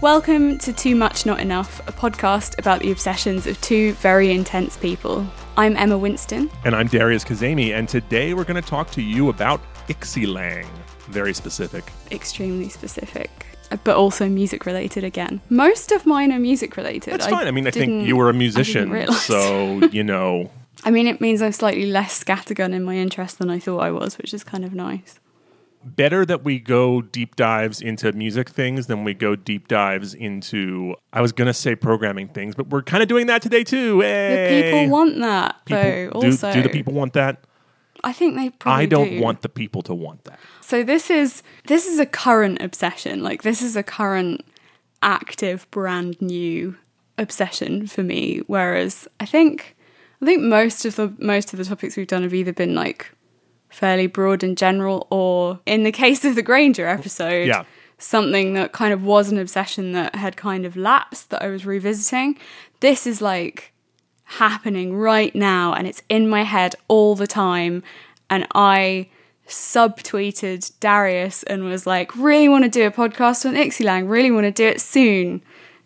Welcome to Too Much Not Enough, a podcast about the obsessions of two very intense people. I'm Emma Winston. And I'm Darius Kazemi, and today we're going to talk to you about ixi lang. Very specific. Extremely specific. But also music related again. Most of mine are music related. That's fine. I mean, I think you were a musician, so, you know. I mean, it means I'm slightly less scattergun in my interest than I thought I was, which is kind of nice better that we go deep dives into music things than we go deep dives into I was gonna say programming things, but we're kind of doing that today too. Hey. The people want that people, though. Also, do, do, the people want that? I think they probably. I don't do. want the people to want that. So this is this is a current obsession. Like this is a current, active, brand new obsession for me. Whereas I think I think most of the most of the topics we've done have either been like fairly broad and general, or in the case of the Granger episode, yeah. something that kind of was an obsession that had kind of lapsed that I was revisiting. This is like happening right now and it's in my head all the time. And I subtweeted Darius and was like, really want to do a podcast on ixi lang, really want to do it soon.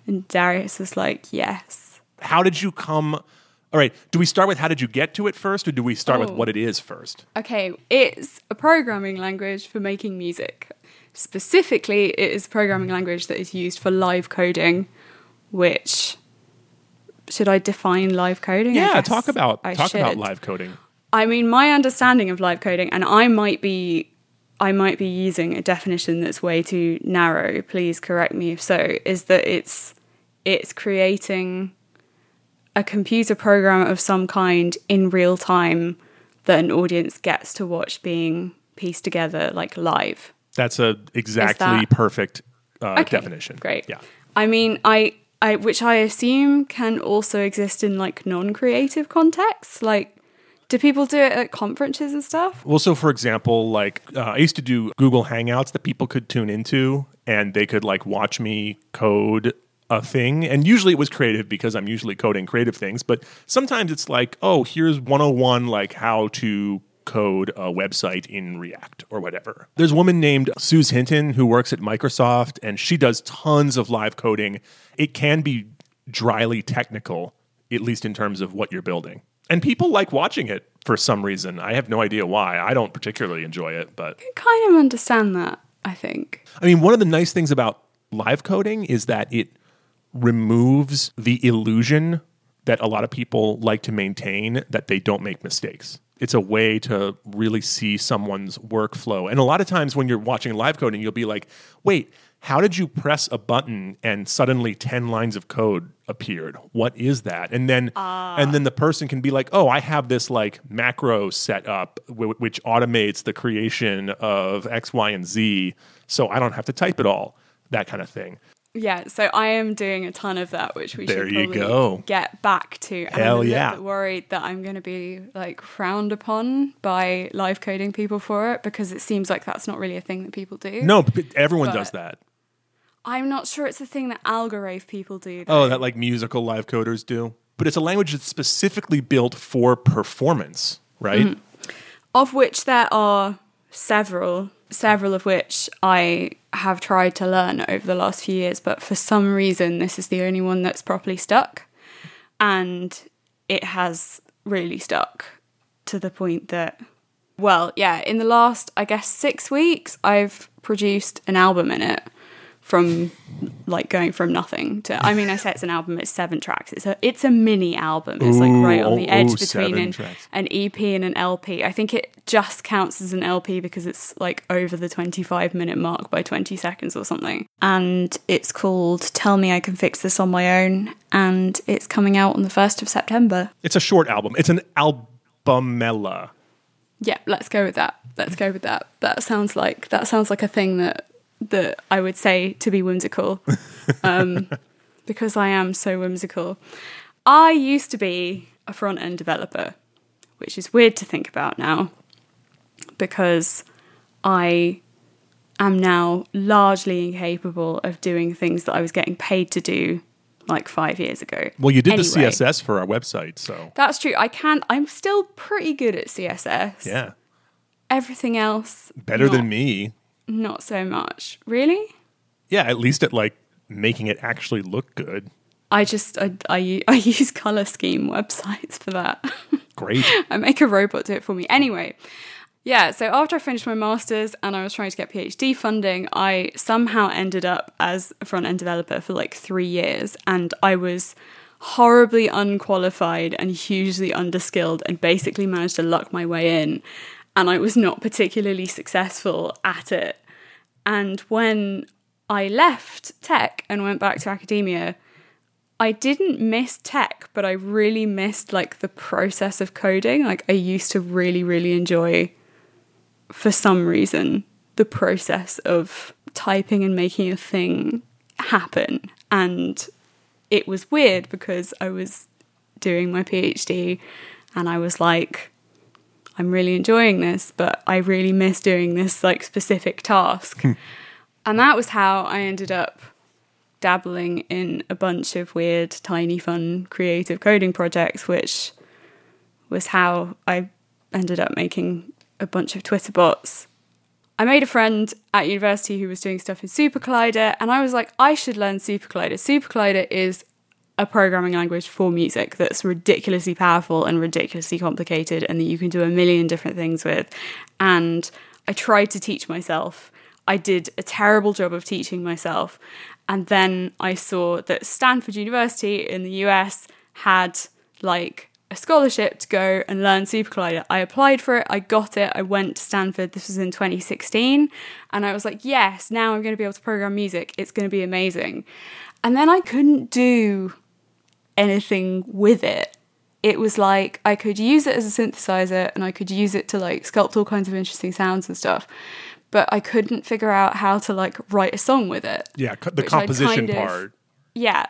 And Darius was like, yes. How did you come? All right. Do we start with how did you get to it first, or do we start oh. with what it is first? Okay. It's a programming language for making music. Specifically, it is a programming language that is used for live coding, which should I define live coding? Yeah, talk about I talk should. about live coding. I mean, my understanding of live coding, and I might be I might be using a definition that's way too narrow. Please correct me if so. Is that it's it's creating a computer program of some kind in real time that an audience gets to watch being pieced together like live. That's a exactly that... perfect uh, okay, definition. Great. Yeah. I mean, I, I, which I assume can also exist in like non-creative contexts. Like, do people do it at conferences and stuff? Well, so for example, like uh, I used to do Google Hangouts that people could tune into, and they could like watch me code a thing. And usually it was creative because I'm usually coding creative things. But sometimes it's like, oh, here's 101, like how to code a website in React or whatever. There's a woman named Suze Hinton who works at Microsoft and she does tons of live coding. It can be dryly technical, at least in terms of what you're building. And people like watching it for some reason. I have no idea why. I don't particularly enjoy it, but I kind of understand that, I think. I mean, one of the nice things about live coding is that it removes the illusion that a lot of people like to maintain that they don't make mistakes. It's a way to really see someone's workflow. And a lot of times when you're watching live coding, you'll be like, wait, how did you press a button and suddenly 10 lines of code appeared? What is that? And then uh. and then the person can be like, "Oh, I have this like macro set up w- which automates the creation of X, Y, and Z, so I don't have to type it all." That kind of thing. Yeah, so I am doing a ton of that, which we there should probably go. get back to. And Hell I'm a yeah! worried that I'm going to be like frowned upon by live coding people for it because it seems like that's not really a thing that people do. No, everyone but does that. I'm not sure it's a thing that Algorave people do. Though. Oh, that like musical live coders do. But it's a language that's specifically built for performance, right? Mm-hmm. Of which there are several several of which I have tried to learn over the last few years, but for some reason, this is the only one that's properly stuck. And it has really stuck to the point that, well, yeah, in the last, I guess, six weeks, I've produced an album in it from like going from nothing to I mean I say it's an album it's seven tracks. It's a it's a mini album. It's like right on the edge ooh, between an, an, EP and an LP I think it just counts as an LP because it's like over the 25 minute mark by 20 seconds or something. And it's called Tell Me I Can Fix This on My Own and it's coming out on the 1st of September. It's a short album. It's an albumella. Yeah let's go with that. Let's go with that. That sounds like that sounds like a thing that that I would say to be whimsical, um, because I am so whimsical. I used to be a front end developer, which is weird to think about now, because I am now largely incapable of doing things that I was getting paid to do like five years ago. Well, you did anyway, the CSS for our website, so that's true. I can. I'm still pretty good at CSS. Yeah. Everything else better not. than me. Not so much. Really? Yeah, at least at like making it actually look good. I just I, I, I use color scheme websites for that. Great. I make a robot do it for me. Anyway, yeah, so after I finished my master's and I was trying to get PhD funding, I somehow ended up as a front end developer for like three years. And I was horribly unqualified and hugely underskilled and basically managed to luck my way in. And I was not particularly successful at it. And when I left tech and went back to academia, I didn't miss tech, but I really missed like the process of coding. Like I used to really, really enjoy, for some reason, the process of typing and making a thing happen. And it was weird because I was doing my PhD and I was like, I'm really enjoying this, but I really miss doing this like specific task. Hmm. and that was how I ended up dabbling in a bunch of weird, tiny, fun, creative coding projects, which was how I ended up making a bunch of Twitter bots. I made a friend at university who was doing stuff in SuperCollider, and I was like, I should learn SuperCollider. SuperCollider is a programming language for music that's ridiculously powerful and ridiculously complicated, and that you can do a million different things with. And I tried to teach myself. I did a terrible job of teaching myself. And then I saw that Stanford University in the US had like a scholarship to go and learn SuperCollider. I applied for it, I got it, I went to Stanford. This was in 2016. And I was like, yes, now I'm going to be able to program music. It's going to be amazing. And then I couldn't do anything with it. It was like I could use it as a synthesizer and I could use it to like sculpt all kinds of interesting sounds and stuff but I couldn't figure out how to like write a song with it. Yeah, the composition kind of, part. Yeah.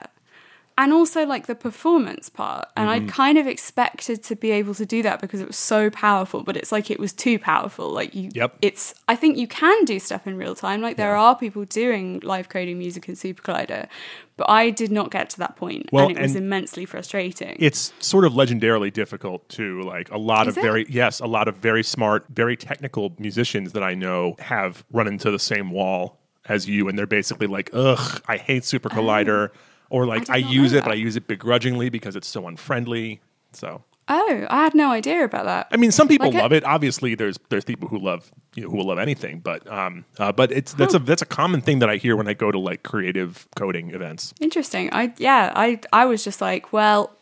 And also like the performance part. And mm-hmm. I kind of expected to be able to do that because it was so powerful, but it's like it was too powerful. Like you yep. it's I think you can do stuff in real time. Like there yeah. are people doing live coding music in Super Collider, but I did not get to that point, well, and it was immensely frustrating. It's sort of legendarily difficult to like a lot Is of it? very yes, a lot of very smart, very technical musicians that I know have run into the same wall as you, and they're basically like, "Ugh, I hate Super oh. Collider," oh, or like, "I, I use it, that. but I use it begrudgingly because it's so unfriendly." So Oh, I had no idea about that. I mean, some people like love it. it. Obviously, there's there's people who love you know, who will love anything, but um, uh, but it's that's huh. a that's a common thing that I hear when I go to like creative coding events. Interesting. I yeah, I I was just like, well,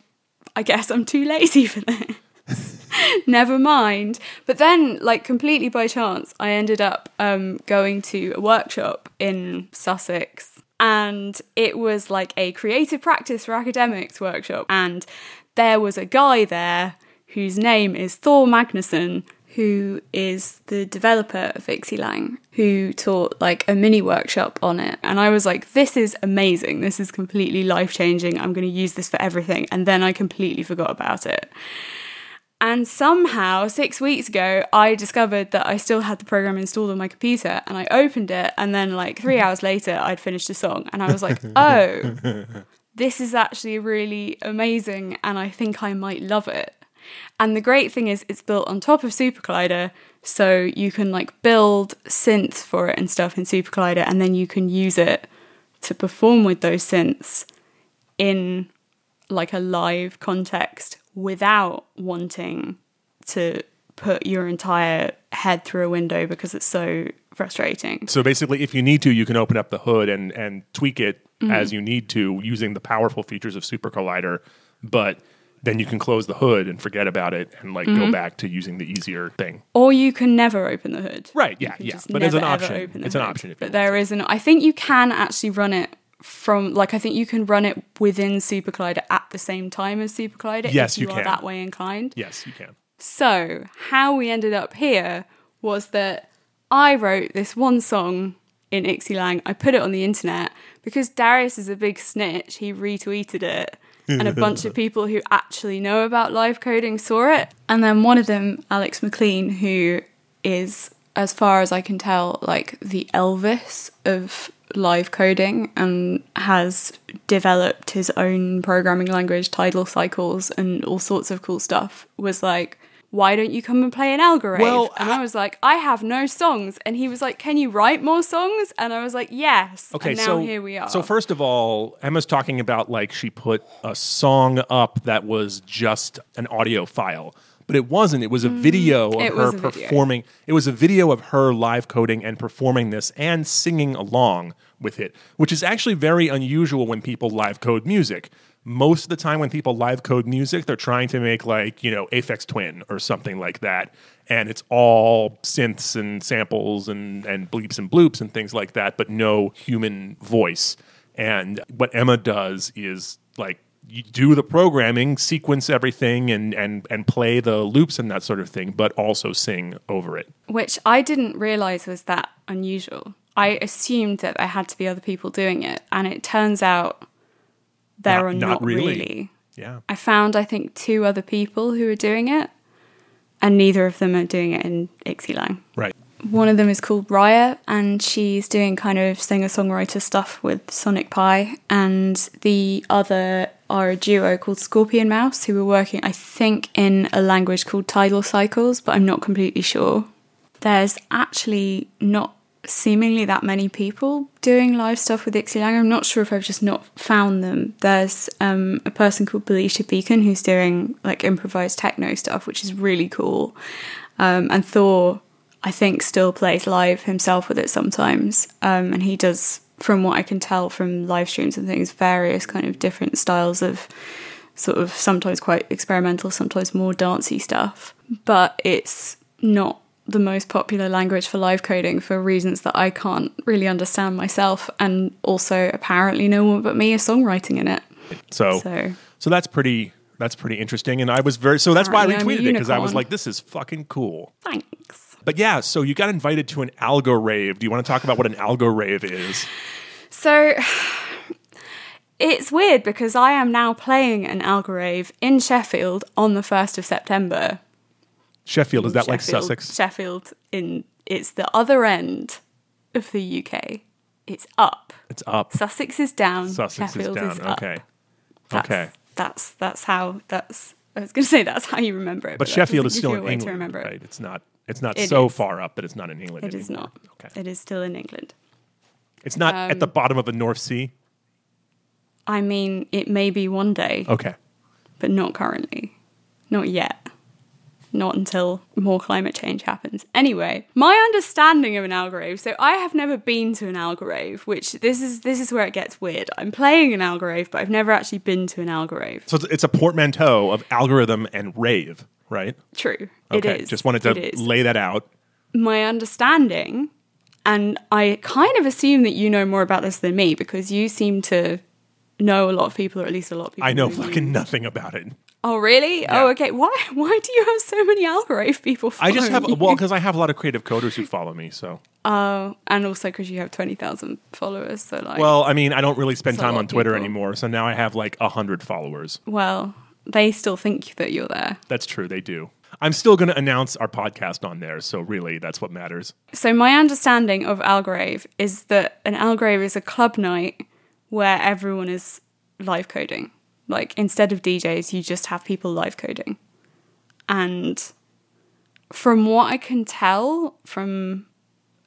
I guess I'm too lazy for this. Never mind. But then, like completely by chance, I ended up um, going to a workshop in Sussex and it was like a creative practice for academics workshop and there was a guy there whose name is Thor Magnusson, who is the developer of ixi lang, who taught like a mini workshop on it. And I was like, this is amazing. This is completely life changing. I'm going to use this for everything. And then I completely forgot about it. And somehow, six weeks ago, I discovered that I still had the program installed on my computer and I opened it. And then, like, three mm-hmm. hours later, I'd finished a song. And I was like, oh, this is actually really amazing and I think I might love it. And the great thing is it's built on top of Super Collider, so you can like build synths for it and stuff in Super Collider and then you can use it to perform with those synths in like a live context without wanting to put your entire head through a window because it's so frustrating. So basically if you need to you can open up the hood and and tweak it mm-hmm. as you need to using the powerful features of Super Collider, but then you can close the hood and forget about it and like mm-hmm. go back to using the easier thing. Or you can never open the hood. Right, yeah, yeah. But it's an option. It's an option. but there is an I think you can actually run it from like I think you can run it within Super Collider at the same time as Super Collider yes, if you, you are can. that way inclined. Yes, you can. So, how we ended up here was that I wrote this one song in ixi lang. I put it on the internet because Darius is a big snitch. He retweeted it, and a bunch of people who actually know about live coding saw it. And then one of them, Alex McLean, who is, as far as I can tell, like the Elvis of live coding and has developed his own programming language, tidal cycles, and all sorts of cool stuff, was like, why don't you come and play an algorave? Well, and I was like, I have no songs. And he was like, Can you write more songs? And I was like, Yes. Okay, and now so here we are. So first of all, Emma's talking about like she put a song up that was just an audio file, but it wasn't. It was a video of Mm, It her video. performing. It was a video of her live coding and performing this and singing along with it, which is actually very unusual when people live code music. Most of the time, when people live code music, they're trying to make like you know Aphex Twin or something like that, and it's all synths and samples and and bleeps and bloops and things like that, but no human voice. And what Emma does is like you do the programming, sequence everything, and and and play the loops and that sort of thing, but also sing over it. Which I didn't realize was that unusual. I assumed that there had to be other people doing it. And it turns out there Not- are not not, really. really. Yeah. I found, I think, two other people who are doing it. And neither of them are doing it in ixi lang. Right. One of them is called Raya, and she's doing kind of singer songwriter stuff with Sonic Pi. And the other are a duo called Scorpion Mouse, who are working, I think, in a language called Tidal Cycles, but I'm not completely sure. There's actually not seemingly that many people doing live stuff with ixi lang. I'm not sure if I've just not found them. There's um, a person called Belisha Beacon who's doing like improvised techno stuff, which is really cool. Um, and Thor, I think, still plays live himself with it sometimes. Um, and he does, from what I can tell from live streams and things, various kind of different styles of sort of sometimes quite experimental, sometimes more dancey stuff. But it's not the most popular language for live coding for reasons that I can't really understand myself. And also, apparently, no one but me is songwriting in it. So, so So that's pretty that's pretty interesting. And I was very so that's why I Apparently I'm a retweeted it because I was like, this is fucking cool. thanks. But yeah, so you got invited to an algo rave. Do you want to talk about what an algo rave is? So it's weird because I am now playing an Algorave in Sheffield on the 1st of September. Sheffield, is that like Sussex? Sheffield in it's the other end of the UK. It's up. It's up. Sussex is down. Sussex Sheffield is down. up. okay. That's, okay. That's that's how that's. I was going to say that's how you remember it, But that Sheffield is still in way England, to remember right? it. It's not it's not It so is. far up that it's not in England It is anymore. not. Okay. It is still in England. It's not at Um, the bottom of the North Sea. I mean, it may be one day, Okay. but not currently. Not yet. Not until more climate change happens. Anyway, my understanding of an Algorave. So I have never been to an Algorave, which this is this is where it gets weird. I'm playing an Algorave, but I've never actually been to an Algorave. So it's a portmanteau of algorithm and rave, right? True, Okay. it is. Just wanted to lay that out. my understanding, and I kind of assume that you know more about this than me because you seem to know a lot of people, or at least a lot of people. I know who you- fucking nothing about it. Oh, really? Yeah. Oh, okay. Why? Why do you have so many Algorave people? I just have following well because I have a lot of creative coders who follow me. So Oh, and also because you have twenty thousand followers. So like, well, I mean, I don't really spend time on Twitter people. anymore. So now I have like a hundred followers. well, they still think that you're there. That's true. They do. I'm still going to announce our podcast on there. So really, that's what matters. So my understanding of Algorave is that an Algorave is a club night where everyone is live coding. Like instead of DJs, you just have people live coding. And from what I can tell from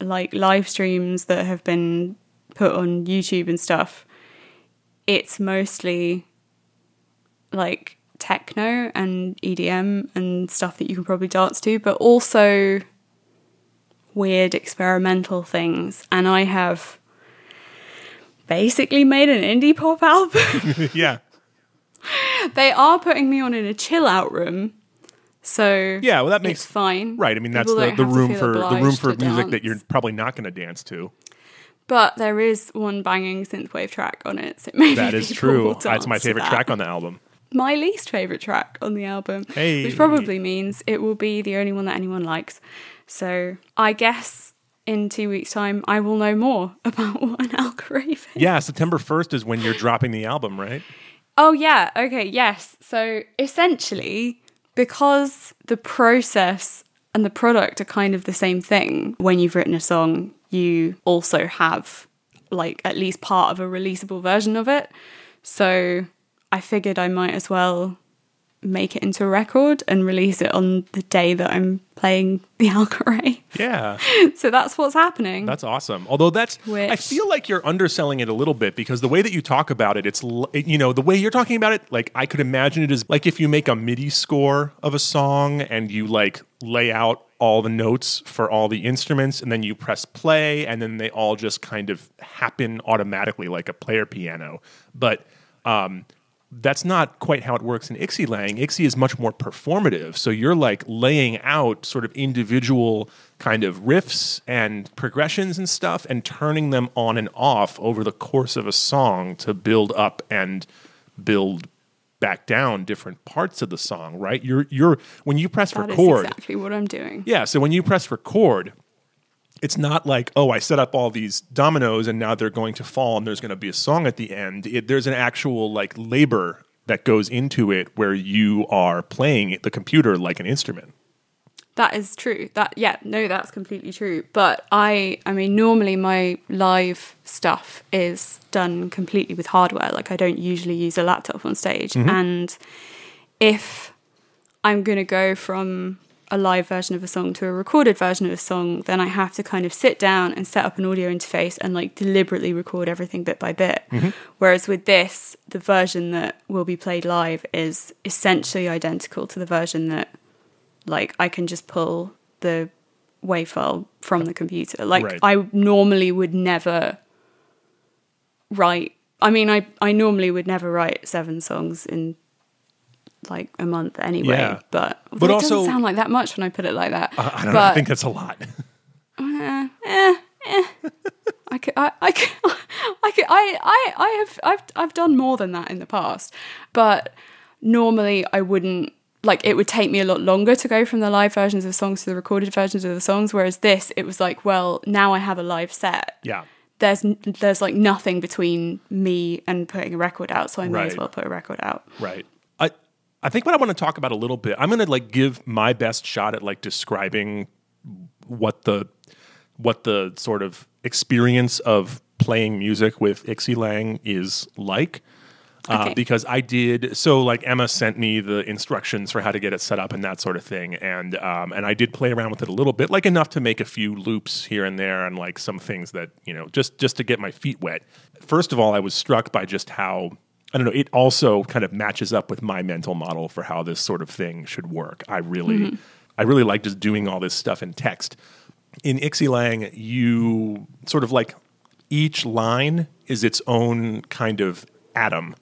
like live streams that have been put on YouTube and stuff, it's mostly like techno and EDM and stuff that you can probably dance to, but also weird experimental things. And I have basically made an indie pop album. yeah. they are putting me on in a chill out room. So Yeah. Well, that makes it's fine. right. I mean, that's the, don't the room for the room for music that you're probably not going to dance to. But there is one banging synthwave track on it. So maybe That is true. That's my favorite that. track on the album. My least favorite track on the album, Hey. which probably means it will be the only one that anyone likes. So I guess in two weeks' time, I will know more about what an Algorave is. Yeah, September 1st is when you're dropping the album, right? Oh, yeah. Okay. Yes. So essentially, because the process and the product are kind of the same thing, when you've written a song, you also have like at least part of a releasable version of it. So I figured I might as well make it into a record and release it on the day that I'm playing the Algorave. Yeah. so that's what's happening. That's awesome. Although that's, I feel like you're underselling it a little bit because the way that you talk about it, it's you know the way you're talking about it. Like I could imagine it is like if you make a MIDI score of a song and you like lay out all the notes for all the instruments and then you press play and then they all just kind of happen automatically like a player piano. But um, that's not quite how it works in Ixielang. Ixi is much more performative. So you're like laying out sort of individual kind of riffs and progressions and stuff and turning them on and off over the course of a song to build up and build back down different parts of the song, right? You're you're when you press That is record. exactly what I'm doing. Yeah, so when you press record, it's not like, oh, I set up all these dominoes and now they're going to fall and there's going to be a song at the end. It, there's an actual like labor that goes into it where you are playing the computer like an instrument. That is true. That yeah, no, that's completely true. But I I mean normally my live stuff is done completely with hardware. Like I don't usually use a laptop on stage. Mm-hmm. And if I'm going to go from a live version of a song to a recorded version of a song, then I have to kind of sit down and set up an audio interface and like deliberately record everything bit by bit. Mm-hmm. Whereas with this, the version that will be played live is essentially identical to the version that like I can just pull the wave file from the computer. Like Right. I normally would never write I mean I I normally would never write seven songs in like a month anyway, Yeah. but, But it also- doesn't sound like that much when I put it like that. I don't know. I think that's a lot. Uh, eh, eh. I could, I, I, could, I, could, I, I, I have, I've, I've done more than that in the past, but normally I wouldn't. Like it would take me a lot longer to go from the live versions of songs to the recorded versions of the songs. Whereas this, it was like, well, now I have a live set. yeah. There's, there's like nothing between me and putting a record out, so I may as well put a record out. Right. I think what I want to talk about a little bit. I'm going to like give my best shot at like describing what the what the sort of experience of playing music with ixi lang is like. Uh, because I did so like Emma sent me the instructions for how to get it set up and that sort of thing and um, and I did play around with it a little bit like enough to make a few loops here and there and like some things that you know just just to get my feet wet. First of all, I was struck by just how I don't know. It also kind of matches up with my mental model for how this sort of thing should work. I really, I really like just doing all this stuff in text. In ixi lang, you sort of like each line is its own kind of atom.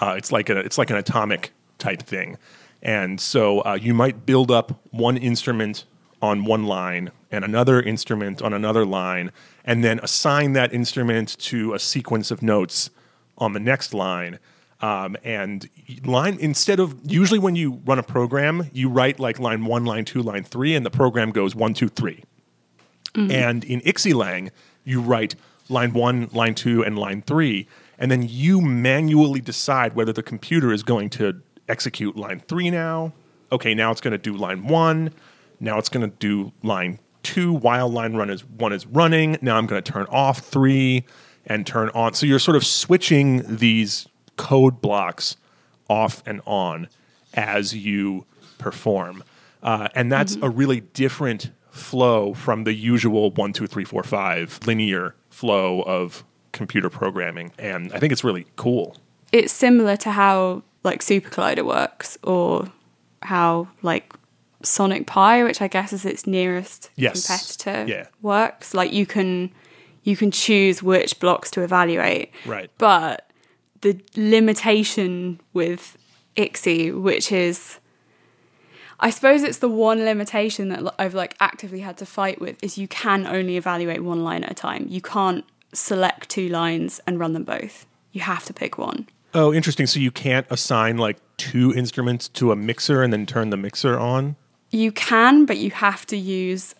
Uh, it's like a, it's like an atomic type thing, and so uh, you might build up one instrument on one line and another instrument on another line, and then assign that instrument to a sequence of notes on the next line. Um, and line instead of usually when you run a program, you write like line one, line two, line three, and the program goes one, two, three. And in ixi lang, you write line one, line two, and line three, and then you manually decide whether the computer is going to execute line three now. Okay, now it's going to do line one. Now it's going to do line two while line run is one is running. Now I'm going to turn off three and turn on. So you're sort of switching these code blocks off and on as you perform. Uh, and that's a really different flow from the usual one, two, three, four, five linear flow of computer programming. And I think it's really cool. It's similar to how like Super Collider works, or how like Sonic Pi, which I guess is its nearest Yes. competitor, Yeah. works. Like you can you can choose which blocks to evaluate, Right. But the limitation with Ixi, which is I suppose it's the one limitation that I've like actively had to fight with is you can only evaluate one line at a time. You can't select two lines and run them both. You have to pick one. Oh, interesting. So you can't assign like two instruments to a mixer and then turn the mixer on? You can, but you have to use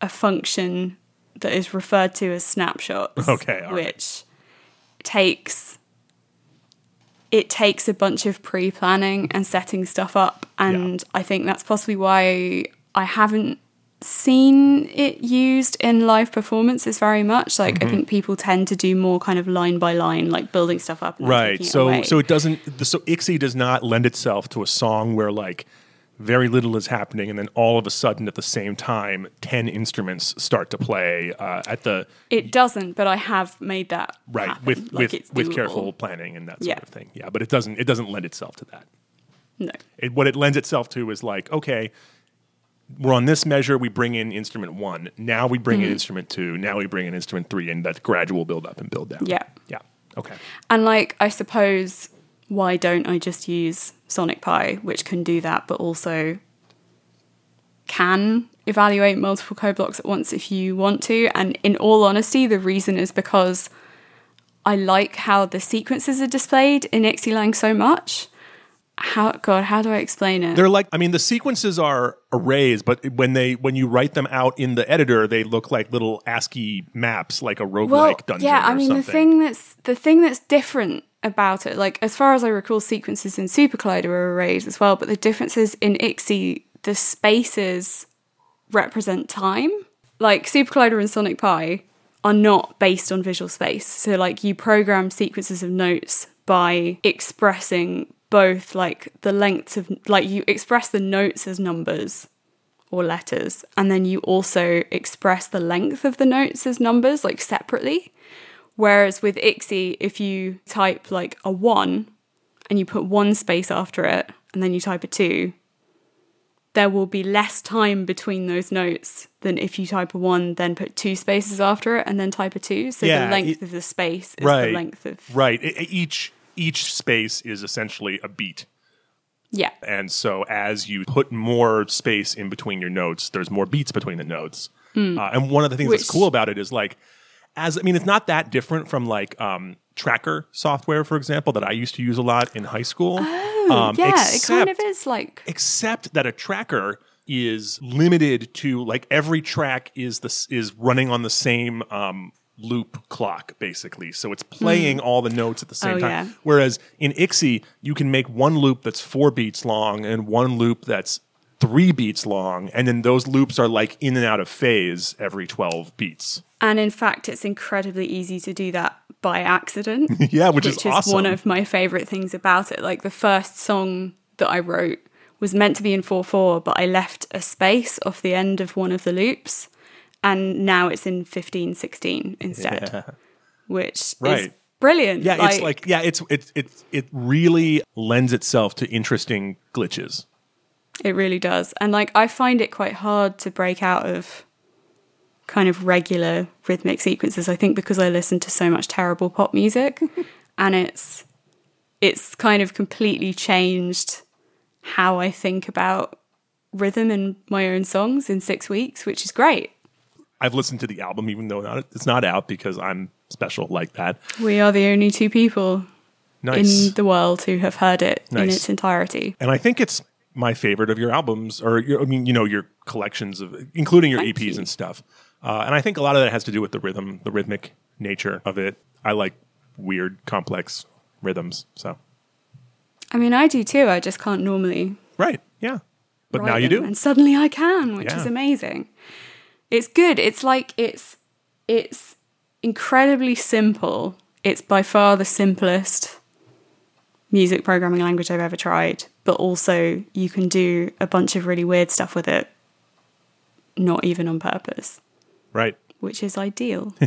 a function that is referred to as snapshots. Okay, all right. which takes it takes a bunch of pre-planning and setting stuff up, and I think that's possibly why I haven't seen it used in live performances very much. Like Mm-hmm. I think people tend to do more kind of line by line, like building stuff up. And right so so it doesn't so ixi does not lend itself to a song where like very little is happening and then all of a sudden at the same time 10 instruments start to play uh, at the it doesn't, but I have made that right happen. with like with with careful planning and that sort Yeah. of thing yeah but it doesn't it doesn't lend itself to that No. it, what it lends itself to is like okay we're on this measure we bring in instrument one now we Mm-hmm. bring in instrument two now we bring in instrument three and that gradual build up and build down Yeah. yeah okay And like, I suppose, why don't I just use Sonic Pi, which can do that, but also can evaluate multiple code blocks at once if you want to? And in all honesty, the reason is because I like how the sequences are displayed in ixi lang so much. How God, how do I explain it? They're like, I mean, the sequences are arrays, but when they when you write them out in the editor, they look like little ASCII maps, like a roguelike well, dungeon. yeah, I mean something. the thing that's the thing that's different about it, like as far as I recall, sequences in Super Collider are arrays as well, but the differences in Ixi, the spaces represent time. Like Super Collider and Sonic Pi are not based on visual space, so like you program sequences of notes by expressing both like the lengths of like you express the notes as numbers or letters and then you also express the length of the notes as numbers like separately whereas with ixi if you type like a 1 and you put one space after it and then you type a 2 there will be less time between those notes than if you type a 1 then put two spaces after it and then type a 2 so Yeah, the length it- of the space is right, the length of right. I- I- each each space is essentially a beat, yeah and so as you put more space in between your notes, there's more beats between the notes. Uh, and one of the things that's Hmm. Cool about it is like, as I mean, it's not that different from like um, tracker software, for example, that I used to use a lot in high school. Oh, yeah it kind of is like except that a tracker is limited to like every track is this is running on the same um, loop clock basically so it's playing all the notes at the same Oh, time yeah. whereas in ixi you can make one loop that's four beats long and one loop that's three beats long and then those loops are like in and out of phase every 12 beats And in fact, it's incredibly easy to do that by accident. yeah which, which is is awesome one of my favorite things about it. Like the first song that I wrote was meant to be in 4 4, but I left a space off the end of one of the loops. And now it's in 15 16 instead, Yeah. which is brilliant. yeah it's like yeah it's it's it's it really lends itself to interesting glitches It really does. And like I find it quite hard to break out of kind of regular rhythmic sequences. I think because I listen to so much terrible pop music and it's it's kind of completely changed how I think about rhythm in my own songs in 6 weeks, which is great. I've listened to the album even though not, it's not out because I'm special like that. We are the only two people Nice. in the world who have heard it in its entirety. and I think it's my favorite of your albums, or your, I mean, you know, your collections of, including your Thank EPs you. and stuff. Uh, and I think a lot of that has to do with the rhythm, the rhythmic nature of it. I like weird, complex rhythms. So, I mean, I do too. I just can't normally right, yeah. But now you do. and suddenly I can, which Yeah. is amazing. It's good. It's like it's it's incredibly simple. It's by far the simplest music programming language I've ever tried, but also you can do a bunch of really weird stuff with it, not even on purpose, Right. which is ideal.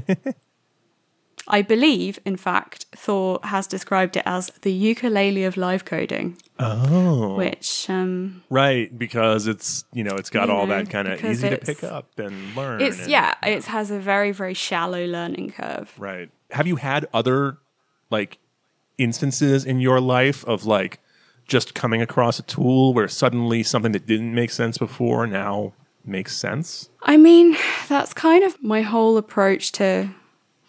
I believe, in fact, Thor has described it as the ukulele of live coding, Oh. which um, Right, because it's you know it's got all know, that kind of easy to pick up and learn. It's and- yeah, it has a very very shallow learning curve. Right. Have you had other like instances in your life of like just coming across a tool where suddenly something that didn't make sense before now makes sense? I mean, that's kind of my whole approach to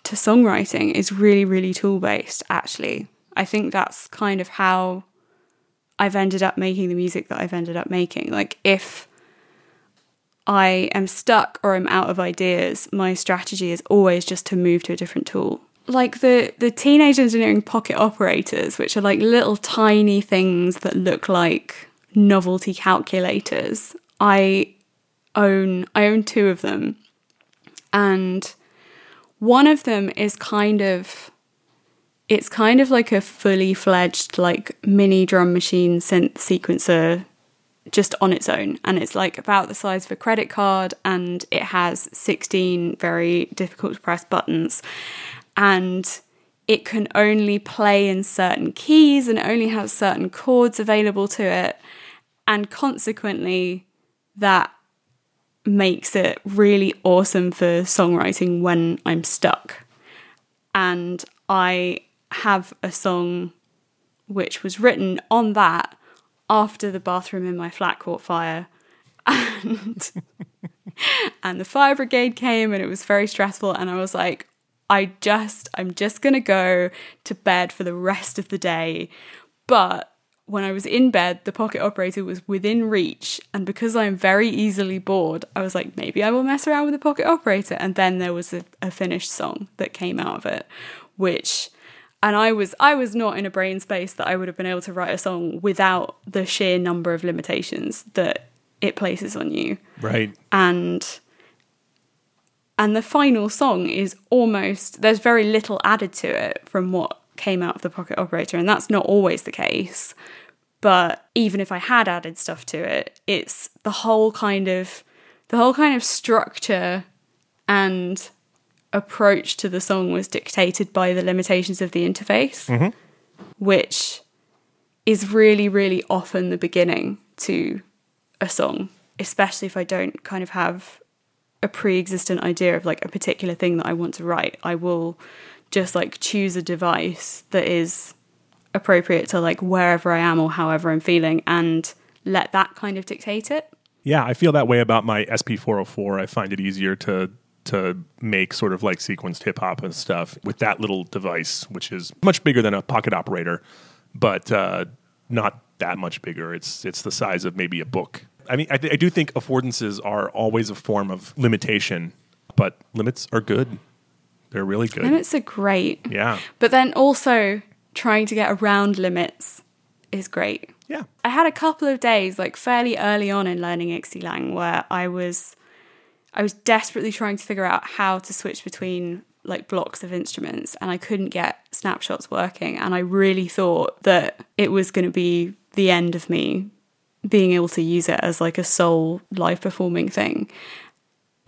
to songwriting is really really tool based actually. I think that's kind of how I've ended up making the music that I've ended up making. Like if I am stuck or I'm out of ideas, my strategy is always just to move to a different tool. Like the the teenage engineering pocket operators, which are like little tiny things that look like novelty calculators. I own I own two of them. And one of them is kind of it's kind of like a fully fledged like mini drum machine synth sequencer just on its own. And it's like about the size of a credit card and it has 16 very difficult to press buttons. And it can only play in certain keys and only has certain chords available to it. And consequently that makes it really awesome for songwriting when I'm stuck. And I have a song which was written on that after the bathroom in my flat caught fire. And and the fire brigade came and it was very stressful and I was like I just I'm just going to go to bed for the rest of the day. But when I was in bed, the pocket operator was within reach. And because I'm very easily bored, I was like, maybe I will mess around with the pocket operator. And then there was a, a finished song that came out of it, which and I was I was not in a brain space that I would have been able to write a song without the sheer number of limitations that it places on you. Right. And and the final song is almost there's very little added to it from what came out of the pocket operator and that's not always the case but even if I had added stuff to it, it's the whole kind of the whole kind of structure and approach to the song was dictated by the limitations of the interface, Mm-hmm. which is really, really often the beginning to a song, especially if I don't kind of have a pre existent idea of like a particular thing that I want to write. I will just like choose a device that is appropriate to like wherever I am or however I'm feeling and let that kind of dictate it. Yeah, I feel that way about my SP404. I find it easier to to make sort of like sequenced hip hop and stuff with that little device, which is much bigger than a pocket operator, but uh, not that much bigger. It's it's the size of maybe a book. I mean, I, th- I do think affordances are always a form of limitation, but limits are good. They're really good. Limits are great. Yeah, But then also trying to get around limits is great. yeah. I had a couple of days, like fairly early on in learning ixi lang, where I was I was desperately trying to figure out how to switch between like blocks of instruments and I couldn't get snapshots working and I really thought that it was going to be the end of me being able to use it as like a sole live performing thing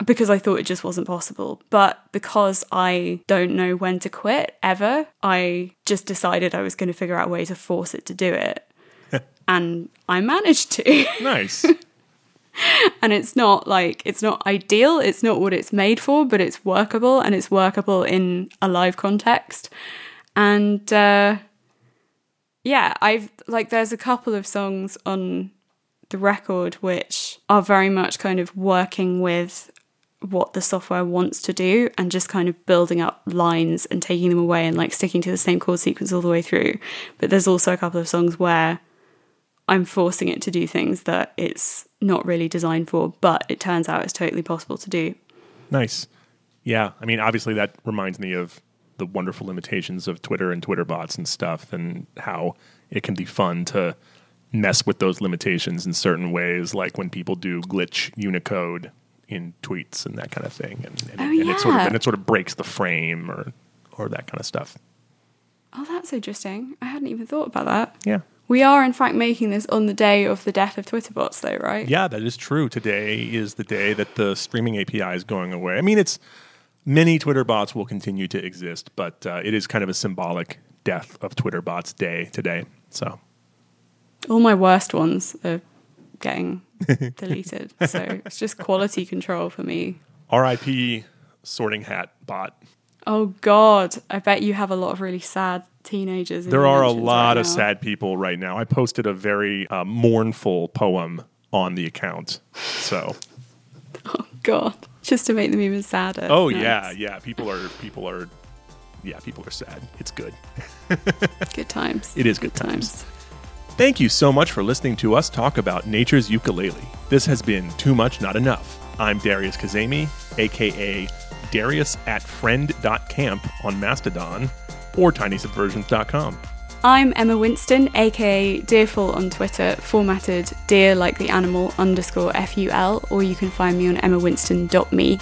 because I thought it just wasn't possible. But because I don't know when to quit ever, I just decided I was going to figure out a way to force it to do it. and I managed to. Nice. and it's not like it's not ideal, it's not what it's made for, but it's workable and it's workable in a live context. And uh yeah, I've like there's a couple of songs on the record which are very much kind of working with what the software wants to do and just kind of building up lines and taking them away and like sticking to the same chord sequence all the way through. But there's also a couple of songs where I'm forcing it to do things that it's not really designed for, but it turns out it's totally possible to do. Nice. Yeah. I mean, obviously, that reminds me of the wonderful limitations of Twitter and Twitter bots and stuff, and how it can be fun to mess with those limitations in certain ways, like when people do glitch Unicode in tweets and that kind of thing, and, and, Oh, and it sort of and it sort of breaks the frame or or that kind of stuff. Oh, that's interesting. I hadn't even thought about that. Yeah. We are, in fact, making this on the day of the death of Twitter bots, though, right? Yeah, that is true. Today is the day that the streaming API is going away. I mean, it's many Twitter bots will continue to exist, but uh, it is kind of a symbolic death of Twitter bots day today. So All my worst ones are getting deleted. So it's just quality control for me. RIP sorting hat bot. Oh, God. I bet you have a lot of really sad teenagers. in There are a lot right of sad people right now. I posted a very uh, mournful poem on the account. So, Oh, God. Just to make them even sadder. oh Nice. yeah, yeah. People are people are yeah, people are sad. It's good. Good times. It is good times. Thank you so much for listening to us talk about nature's ukulele. This has been Too Much Not Enough. I'm Darius Kazemi, aka Darius at friend.camp on Mastodon or tinysubversions.com. I'm Emma Winston, aka Deerful on Twitter, formatted deer like the animal underscore FUL, or you can find me on emmawinston.me.